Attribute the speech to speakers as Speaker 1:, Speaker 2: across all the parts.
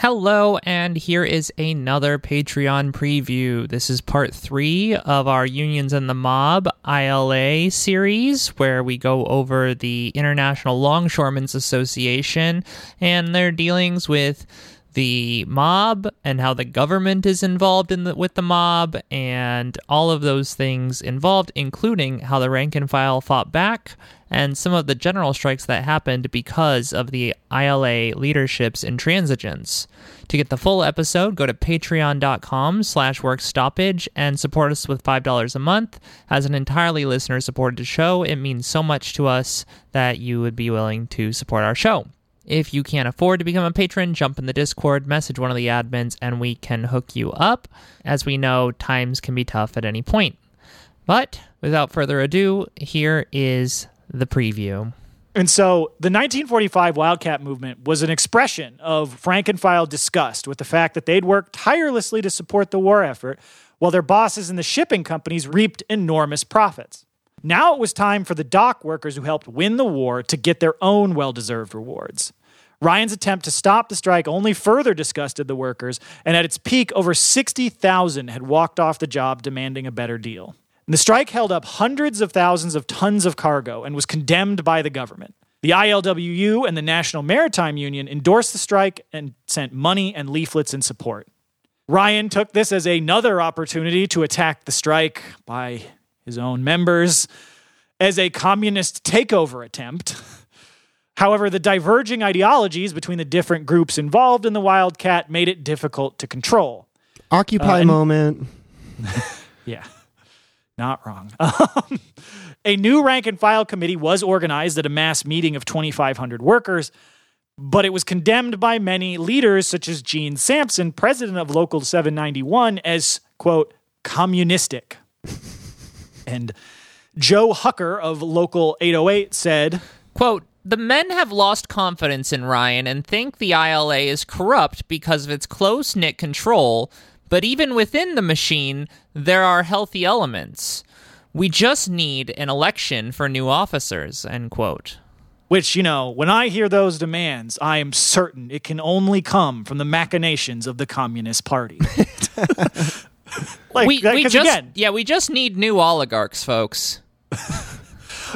Speaker 1: Hello, and here is another Patreon preview. This is part three of our Unions and the Mob ILA series, where we go over the International Longshoremen's Association and their dealings with the mob and how the government is involved in the, with the mob and all of those things involved, including how the rank and file fought back and some of the general strikes that happened because of the ILA leadership's intransigence. To get the full episode, go to patreon.com slash workstoppage and support us with $5 a month. As an entirely listener-supported show, it means so much to us that you would be willing to support our show. If you can't afford to become a patron, jump in the Discord, message one of the admins, and we can hook you up. As we know, times can be tough at any point. But without further ado, here is the preview.
Speaker 2: And so the 1945 Wildcat movement was an expression of rank and file disgust with the fact that they'd worked tirelessly to support the war effort while their bosses in the shipping companies reaped enormous profits. Now it was time for the dock workers who helped win the war to get their own well deserved rewards. Ryan's attempt to stop the strike only further disgusted the workers, and at its peak, over 60,000 had walked off the job demanding a better deal. And the strike held up hundreds of thousands of tons of cargo and was condemned by the government. The ILWU and the National Maritime Union endorsed the strike and sent money and leaflets in support. Ryan took this as another opportunity to attack the strike by his own members as a communist takeover attempt. However, the diverging ideologies between the different groups involved in the Wildcat made it difficult to control.
Speaker 3: Occupy
Speaker 2: Uh, and-
Speaker 3: moment.
Speaker 2: Yeah, not wrong. Um, a new rank and file committee was organized at a mass meeting of 2,500 workers, but it was condemned by many leaders, such as Gene Sampson, president of Local 791, as, quote, communistic. and Joe Hucker of Local 808 said,
Speaker 1: Quote, the men have lost confidence in Ryan and think the ILA is corrupt because of its close knit control, but even within the machine, there are healthy elements. We just need an election for new officers, end quote.
Speaker 2: which, you know, when I hear those demands, I am certain it can only come from the machinations of the Communist Party. like,
Speaker 1: we, we just,
Speaker 2: again,
Speaker 1: yeah, we just need new oligarchs, folks.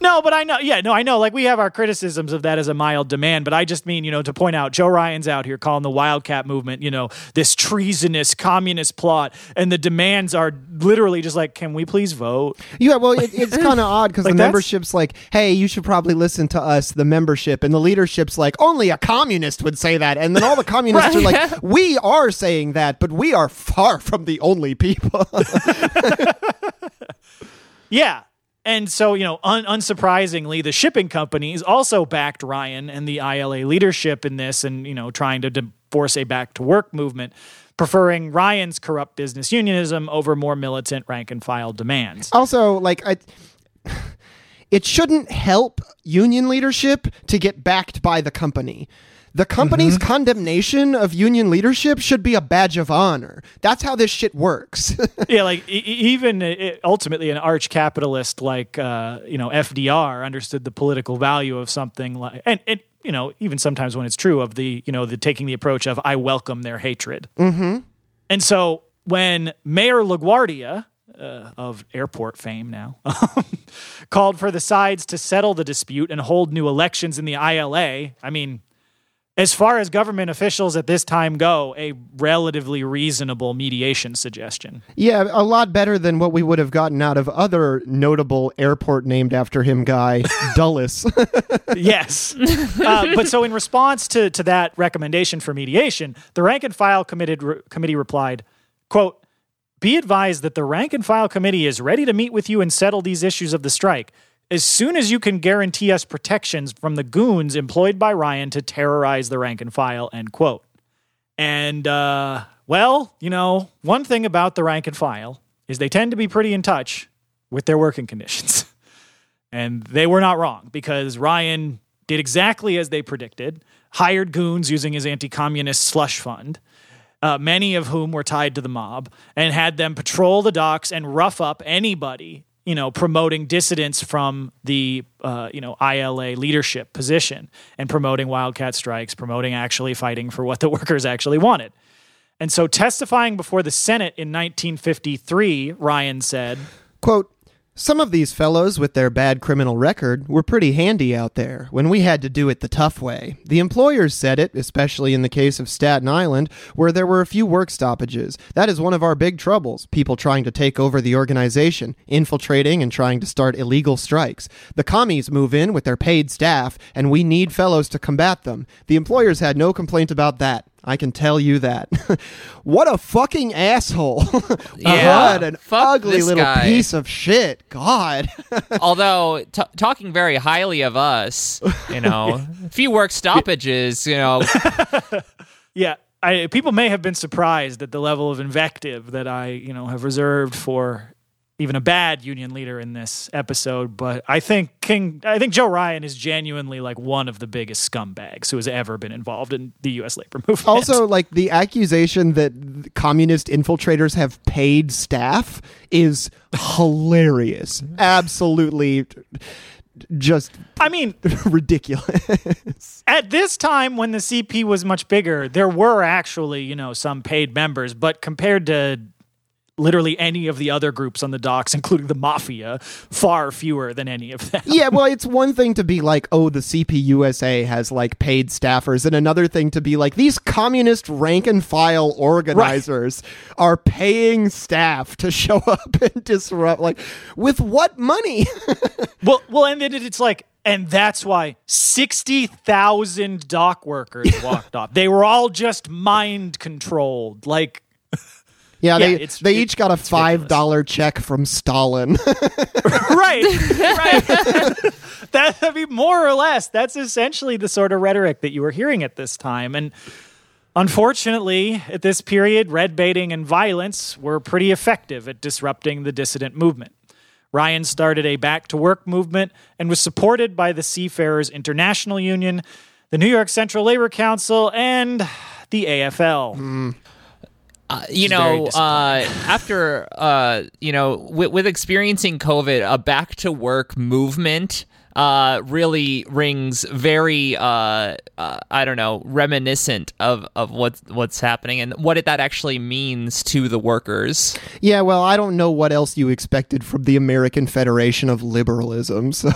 Speaker 2: no, but I know, yeah, no, I know. Like, we have our criticisms of that as a mild demand, but I just mean, you know, to point out Joe Ryan's out here calling the Wildcat movement, you know, this treasonous communist plot, and the demands are literally just like, can we please vote?
Speaker 3: Yeah, well, it, it's kind of odd because
Speaker 2: Like,
Speaker 3: the membership's like, "Hey, you should probably listen to us, the membership," and the leadership's like, "Only a communist would say that," and then all the communists are like, "We are saying that, but we are far from the only people."
Speaker 2: Yeah. And so, you know, un- unsurprisingly, the shipping companies also backed Ryan and the ILA leadership in this and, you know, trying to de- force a back to work movement, preferring Ryan's corrupt business unionism over more militant rank and file demands.
Speaker 3: also, like, I, it shouldn't help union leadership to get backed by the company. The company's
Speaker 2: Mm-hmm.
Speaker 3: condemnation of union leadership should be a badge of honor. That's how this shit works.
Speaker 2: yeah, like e- even uh, ultimately an arch capitalist like, uh, you know, FDR understood the political value of something like, and, and, you know, even sometimes when it's true of the, you know, the taking the approach of I welcome their hatred. Mm-hmm. And so when Mayor LaGuardia, uh, of airport fame now, called for the sides to settle the dispute and hold new elections in the ILA, I mean, as far as government officials at this time go, a relatively reasonable mediation suggestion.
Speaker 3: Yeah, a lot better than what we would have gotten out of other notable airport named after him guy, Dulles.
Speaker 2: yes. Uh, but so, in response to, to that recommendation for mediation, the rank and file committed, re- committee replied, quote, be advised that the rank and file committee is ready to meet with you and settle these issues of the strike as soon as you can guarantee us protections from the goons employed by Ryan to terrorize the rank and file, end quote. And, uh, well, you know, one thing about the rank and file is they tend to be pretty in touch with their working conditions. And they were not wrong because Ryan did exactly as they predicted, hired goons using his anti communist slush fund, uh, many of whom were tied to the mob, and had them patrol the docks and rough up anybody you know, promoting dissidents from the, uh, you know, ILA leadership position and promoting wildcat strikes, promoting actually fighting for what the workers actually wanted. And so, testifying before the Senate in 1953, Ryan said,
Speaker 3: Quote, some of these fellows with their bad criminal record were pretty handy out there when we had to do it the tough way. The employers said it, especially in the case of Staten Island, where there were a few work stoppages. That is one of our big troubles people trying to take over the organization, infiltrating and trying to start illegal strikes. The commies move in with their paid staff, and we need fellows to combat them. The employers had no complaint about that. I can tell you that. what a fucking asshole.
Speaker 1: Yeah.
Speaker 3: what an
Speaker 1: Fuck
Speaker 3: ugly little
Speaker 1: guy.
Speaker 3: piece of shit. God.
Speaker 1: Although t- talking very highly of us, you know, a few work stoppages, you know,
Speaker 2: Yeah, I, people may have been surprised at the level of invective that I, you know, have reserved for even a bad union leader in this episode. But I think King, I think Joe Ryan is genuinely like one of the biggest scumbags who has ever been involved in the U.S. labor movement.
Speaker 3: also, like the accusation that communist infiltrators have paid staff is hilarious. Absolutely just
Speaker 2: I mean,
Speaker 3: ridiculous.
Speaker 2: at this time when the CP was much bigger, there were actually, you know, some paid members, but compared to literally any of the other groups on the docks, including the mafia, far fewer than any of them.
Speaker 3: yeah, well, it's one thing to be like, oh, the CPUSA has like paid staffers, and another thing to be like, these communist rank and file organizers are paying staff to show up and disrupt. Like, with what money?
Speaker 2: Well, well, and then it's like, and that's why sixty thousand dock workers walked off. They were all just mind controlled. Like,
Speaker 3: yeah,
Speaker 2: Yeah,
Speaker 3: they
Speaker 2: it's-
Speaker 3: they
Speaker 2: it-
Speaker 3: each got a five dollar check from Stalin.
Speaker 2: right, right. that I mean, more or less, that's essentially the sort of rhetoric that you were hearing at this time, and. Unfortunately, at this period, red baiting and violence were pretty effective at disrupting the dissident movement. Ryan started a back to work movement and was supported by the Seafarers International Union, the New York Central Labor Council, and the AFL. Mm.
Speaker 1: Uh, you know, uh, after uh, you know, with, with experiencing COVID, a back to work movement uh, really rings very, uh, uh, I don't know, reminiscent of of what's what's happening and what it, that actually means to the workers.
Speaker 3: yeah, well, I don't know what else you expected from the American Federation of Liberalism. So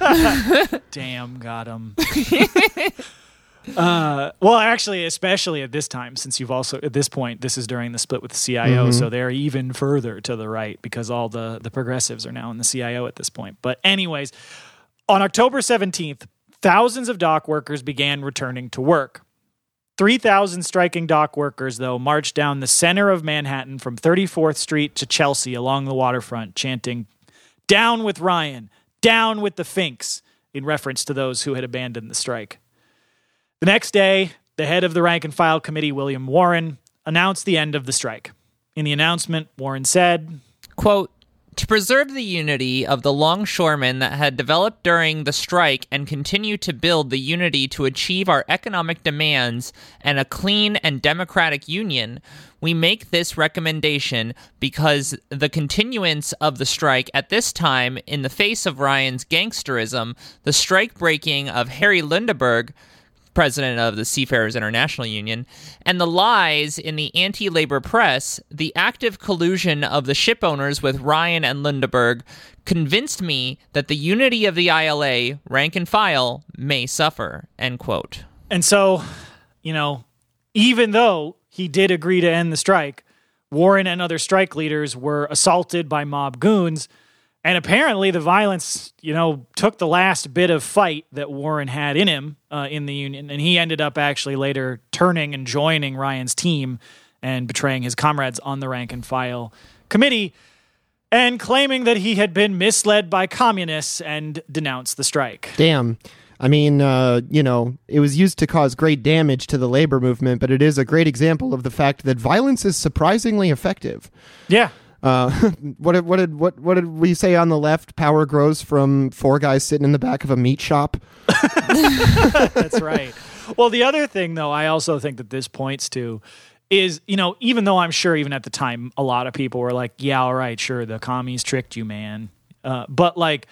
Speaker 2: Damn, got him. uh, well, actually, especially at this time, since you've also at this point, this is during the split with the CIO, so they're even further to the right because all the the progressives are now in the CIO at this point. But anyways, on October seventeenth, thousands of dock workers began returning to work. 3,000 striking dock workers, though, marched down the center of Manhattan from 34th Street to Chelsea along the waterfront, chanting, Down with Ryan, down with the Finks, in reference to those who had abandoned the strike. The next day, the head of the rank and file committee, William Warren, announced the end of the strike. In the announcement, Warren said,
Speaker 1: Quote, to preserve the unity of the longshoremen that had developed during the strike and continue to build the unity to achieve our economic demands and a clean and democratic union, we make this recommendation because the continuance of the strike at this time, in the face of Ryan's gangsterism, the strike breaking of Harry Lundeberg, president of the Seafarers International Union, and the lies in the anti labor press, the active collusion of the ship owners with Ryan and Lundeberg convinced me that the unity of the ILA, rank and file, may suffer. End quote.
Speaker 2: and so, you know, even though he did agree to end the strike, Warren and other strike leaders were assaulted by mob goons. And apparently, the violence, you know, took the last bit of fight that Warren had in him uh, in the union. And he ended up actually later turning and joining Ryan's team and betraying his comrades on the rank and file committee and claiming that he had been misled by communists and denounced the strike.
Speaker 3: Damn. I mean, uh, you know, it was used to cause great damage to the labor movement, but it is a great example of the fact that violence is surprisingly effective.
Speaker 2: Yeah.
Speaker 3: Uh, what did what did what what did we say on the left? Power grows from four guys sitting in the back of a meat shop.
Speaker 2: That's right. Well, the other thing, though, I also think that this points to is, you know, even though I'm sure even at the time a lot of people were like, yeah, all right, sure, the commies tricked you, man. Uh, but like,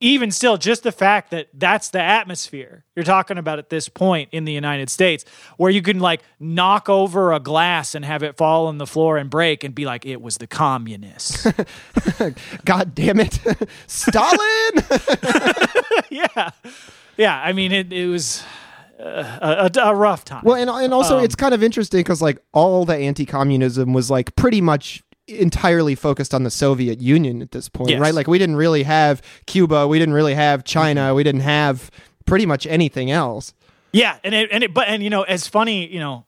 Speaker 2: even still, just the fact that that's the atmosphere you're talking about at this point in the United States, where you can like knock over a glass and have it fall on the floor and break and be like, it was the communists.
Speaker 3: God damn it. Stalin!
Speaker 2: yeah. Yeah. I mean, it, it was uh, a, a, rough time.
Speaker 3: Well, and, and also
Speaker 2: Um,
Speaker 3: it's kind of interesting because like all the anti-communism was like pretty much entirely focused on the Soviet Union at this point,
Speaker 2: Yes.
Speaker 3: right? Like we didn't really have Cuba, we didn't really have China, mm-hmm. we didn't have pretty much anything else.
Speaker 2: Yeah, and it, and it, but and you know, as funny, you know,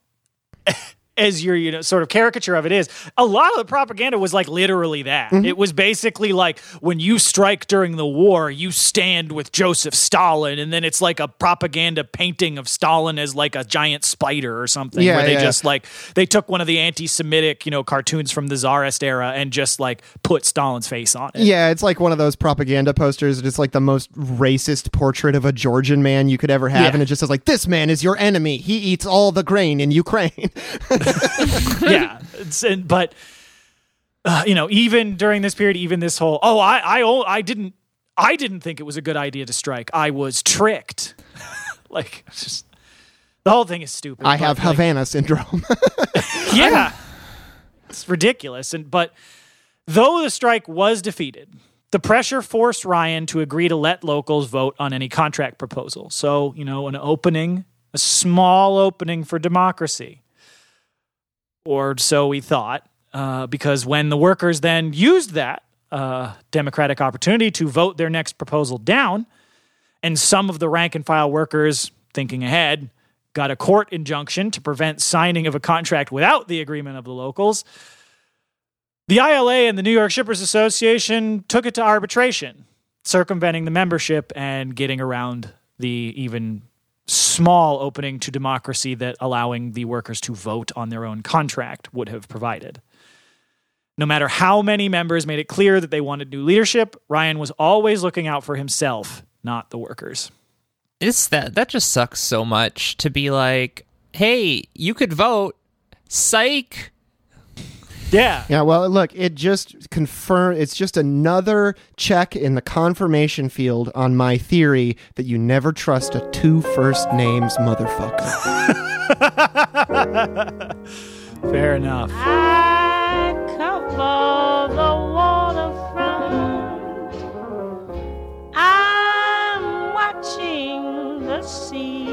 Speaker 2: as your you know sort of caricature of it is, a lot of the propaganda was like literally that. Mm-hmm. It was basically like when you strike during the war, you stand with Joseph Stalin, and then it's like a propaganda painting of Stalin as like a giant spider or something,
Speaker 3: Yeah,
Speaker 2: where they
Speaker 3: yeah.
Speaker 2: just like they took one of the anti-Semitic you know cartoons from the czarist era and just like put Stalin's face on it.
Speaker 3: Yeah, it's like one of those propaganda posters. It's like the most racist portrait of a Georgian man you could ever have,
Speaker 2: Yeah.
Speaker 3: and it just says like, "This man is your enemy. He eats all the grain in Ukraine."
Speaker 2: yeah, it's, and, but uh, you know, even during this period, even this whole oh, I I I didn't I didn't think it was a good idea to strike. I was tricked. like just the whole thing is stupid.
Speaker 3: I have
Speaker 2: like,
Speaker 3: Havana syndrome.
Speaker 2: yeah, it's ridiculous. And but though the strike was defeated. The pressure forced Ryan to agree to let locals vote on any contract proposal. So, you know, an opening, a small opening for democracy or so we thought, uh, because when the workers then used that uh, democratic opportunity to vote their next proposal down, and some of the rank and file workers, thinking ahead, got a court injunction to prevent signing of a contract without the agreement of the locals. The ILA and the New York Shippers Association took it to arbitration, circumventing the membership and getting around the even small opening to democracy that allowing the workers to vote on their own contract would have provided. No matter how many members made it clear that they wanted new leadership, Ryan was always looking out for himself, not the workers.
Speaker 1: It's that that just sucks so much to be like, hey, you could vote. Psych.
Speaker 2: Yeah.
Speaker 3: Yeah, well, look, it just confirm. It's just another check in the confirmation field on my theory that you never trust a two first names motherfucker.
Speaker 2: Fair enough.
Speaker 4: I cover the waterfront. I'm watching the sea.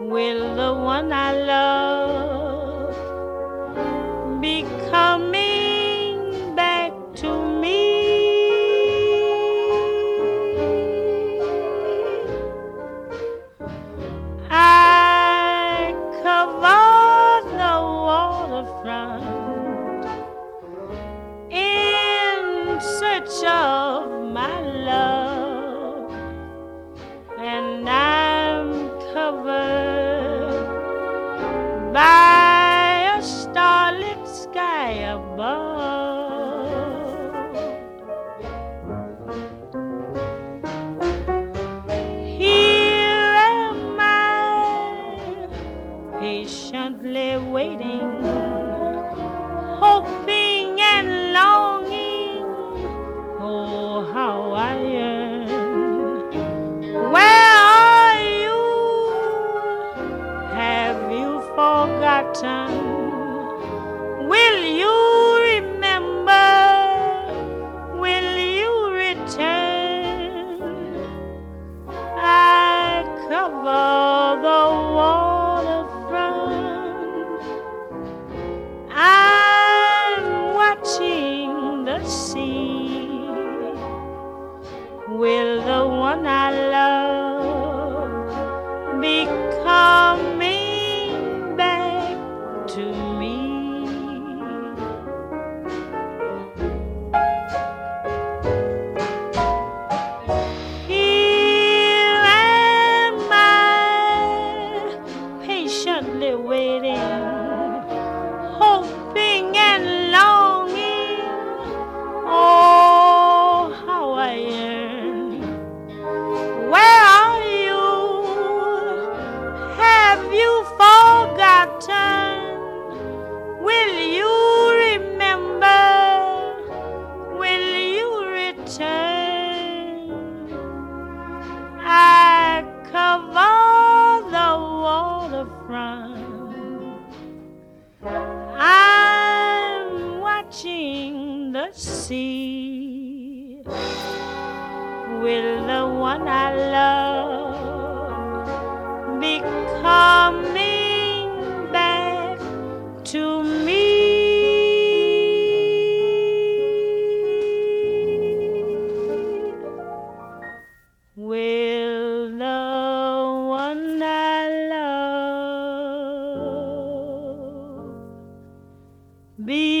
Speaker 4: Will the one I love patiently waiting, hoping and longing. Oh, how I yearn. Where are you? Have you forgotten? Patiently waiting, sea will the one I love be coming back to me? be